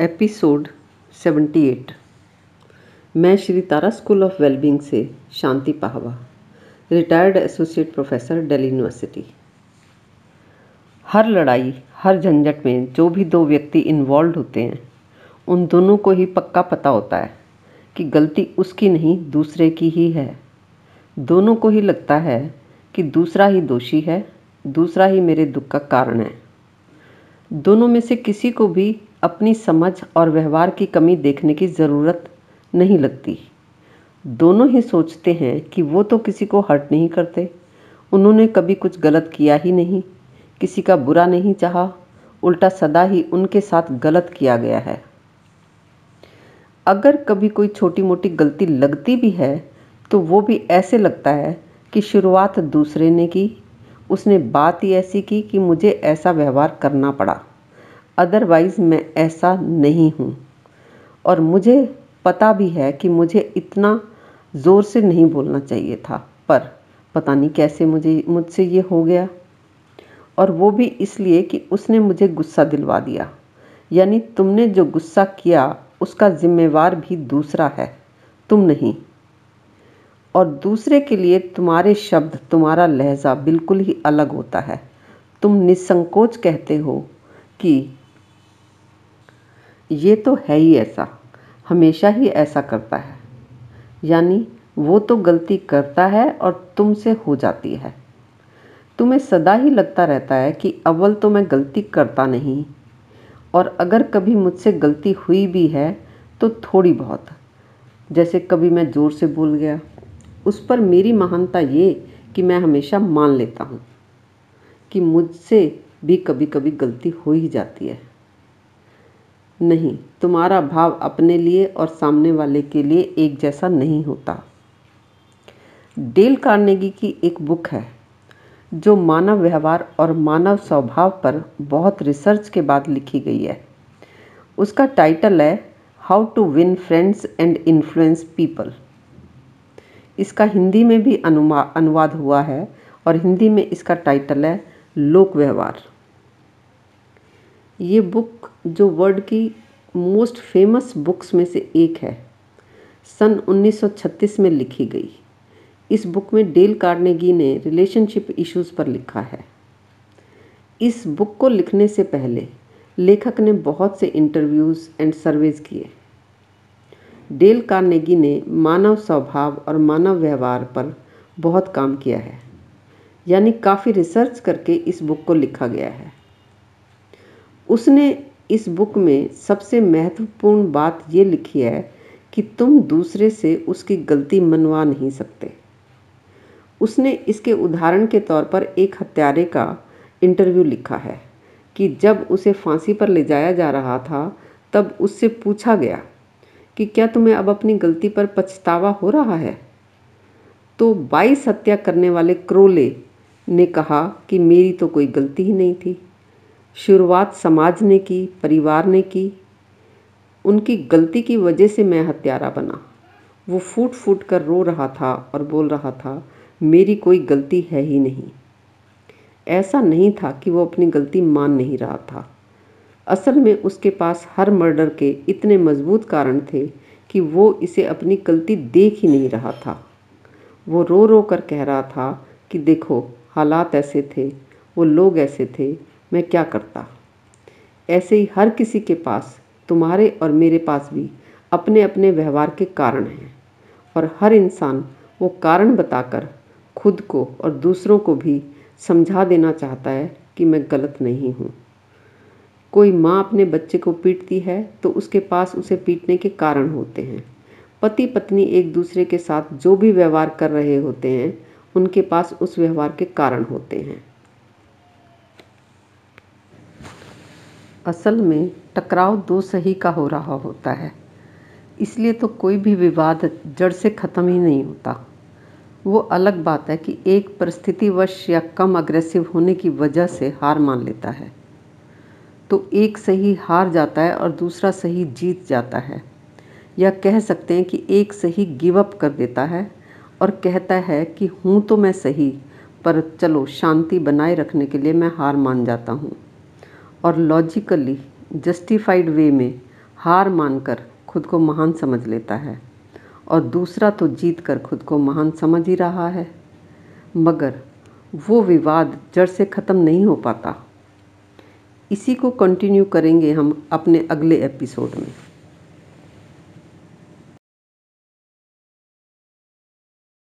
Episode 78 मैं Shri Tara school of wellbeing से Shanti Pahwa, retired associate professor Delhi university. हर लड़ाई, हर झंझट में जो भी दो व्यक्ति इन्वॉल्व होते हैं, उन दोनों को ही पक्का पता होता है कि गलती उसकी नहीं, दूसरे की ही है। दोनों को ही लगता है कि दूसरा ही दोषी है, दूसरा ही मेरे दुख का कारण है। दोनों में से किसी को भी अपनी समझ और व्यवहार की कमी देखने की ज़रूरत नहीं लगती। दोनों ही सोचते हैं कि वो तो किसी को हर्ट नहीं करते। उन्होंने कभी कुछ गलत किया ही नहीं। किसी का बुरा नहीं चाहा। उल्टा सदा ही उनके साथ गलत किया गया है। अगर कभी कोई छोटी मोटी गलती लगती भी है तो वो भी ऐसे लगता है कि शुरुआत दूसरे ने की। उसने बात ही ऐसी की कि मुझे ऐसा व्यवहार करना पड़ा। अदरवाइज़ मैं ऐसा नहीं हूँ। और मुझे पता भी है कि मुझे इतना ज़ोर से नहीं बोलना चाहिए था, पर पता नहीं कैसे मुझे, मुझसे ये हो गया। और वो भी इसलिए कि उसने मुझे गुस्सा दिलवा दिया। यानी तुमने जो गुस्सा किया, उसका जिम्मेवार भी दूसरा है, तुम नहीं। और दूसरे के लिए तुम्हारे शब्द, तुम्हारा लहजा बिल्कुल ही अलग होता है। तुम निसंकोच कहते हो कि ये तो है ही ऐसा, हमेशा ही ऐसा करता है। यानी वो तो गलती करता है और तुमसे हो जाती है। तुम्हें सदा ही लगता रहता है कि अव्वल तो मैं गलती करता नहीं, और अगर कभी मुझसे गलती हुई भी है तो थोड़ी बहुत। जैसे कभी मैं ज़ोर से बोल गया, उस पर मेरी महानता ये कि मैं हमेशा मान लेता हूँ कि मुझसे भी कभी कभी गलती हो ही जाती है। नहीं। तुम्हारा भाव अपने लिए और सामने वाले के लिए एक जैसा नहीं होता। डेल कार्नेगी की एक बुक है, जो मानव व्यवहार और मानव स्वभाव पर बहुत रिसर्च के बाद लिखी गई है। उसका टाइटल है, how to win friends and influence people. इसका हिंदी में भी अनुवाद हुआ है और हिंदी में इसका टाइटल है, लोक व्यवहार। ये बुक जो वर्ल्ड की मोस्ट फ़ेमस बुक्स में से एक है। सन 1936 में लिखी गई। इस बुक में डेल कार्नेगी ने रिलेशनशिप इश्यूज़ पर लिखा है। इस बुक को लिखने से पहले लेखक ने बहुत से इंटरव्यूज़ एंड सर्वेज किए। डेल कार्नेगी ने मानव स्वभाव और मानव व्यवहार पर बहुत काम किया है। यानी काफ़ी रिसर्च करके इस बुक को लिखा गया है। उसने इस बुक में सबसे महत्वपूर्ण बात ये लिखी है कि तुम दूसरे से उसकी गलती मनवा नहीं सकते। उसने इसके उदाहरण के तौर पर एक हत्यारे का इंटरव्यू लिखा है कि जब उसे फांसी पर ले जाया जा रहा था, तब उससे पूछा गया कि क्या तुम्हें अब अपनी गलती पर पछतावा हो रहा है? तो बाईस हत्या करने वाले क्रोले ने कहा कि मेरी तो कोई गलती ही नहीं थी। शुरुआत समाज ने की, परिवार ने की। उनकी गलती की वजह से मैं हत्यारा बना। वो फूट फूट कर रो रहा था और बोल रहा था, मेरी कोई गलती है ही नहीं। ऐसा नहीं था कि वो अपनी गलती मान नहीं रहा था। असल में उसके पास हर मर्डर के इतने मज़बूत कारण थे कि वो इसे अपनी गलती देख ही नहीं रहा था। वो रो रो कर कह रहा था कि, देखो, हालात ऐसे थे, वो लोग ऐसे थे मैं क्या करता? ऐसे ही हर किसी के पास, तुम्हारे और मेरे पास भी अपने अपने व्यवहार के कारण हैं। और हर इंसान वो कारण बताकर खुद को और दूसरों को भी समझा देना चाहता है कि मैं गलत नहीं हूँ। कोई माँ अपने बच्चे को पीटती है तो उसके पास उसे पीटने के कारण होते हैं। पति पत्नी एक दूसरे के साथ जो भी व्यवहार कर रहे होते हैं, उनके पास उस व्यवहार के कारण होते हैं। असल में टकराव दो सही का हो रहा होता है। इसलिए तो कोई भी विवाद जड़ से ख़त्म ही नहीं होता। वो अलग बात है कि एक परिस्थितिवश या कम अग्रेसिव होने की वजह से हार मान लेता है। तो एक सही हार जाता है और दूसरा सही जीत जाता है। या कह सकते हैं कि एक सही गिव अप कर देता है और कहता है कि हूँ तो मैं सही, पर चलो शांति बनाए रखने के लिए मैं हार मान जाता हूँ। और लॉजिकली जस्टिफाइड वे में हार मानकर खुद को महान समझ लेता है। और दूसरा तो जीत कर खुद को महान समझ ही रहा है। मगर वो विवाद जड़ से ख़त्म नहीं हो पाता। इसी को कंटिन्यू करेंगे हम अपने अगले एपिसोड में।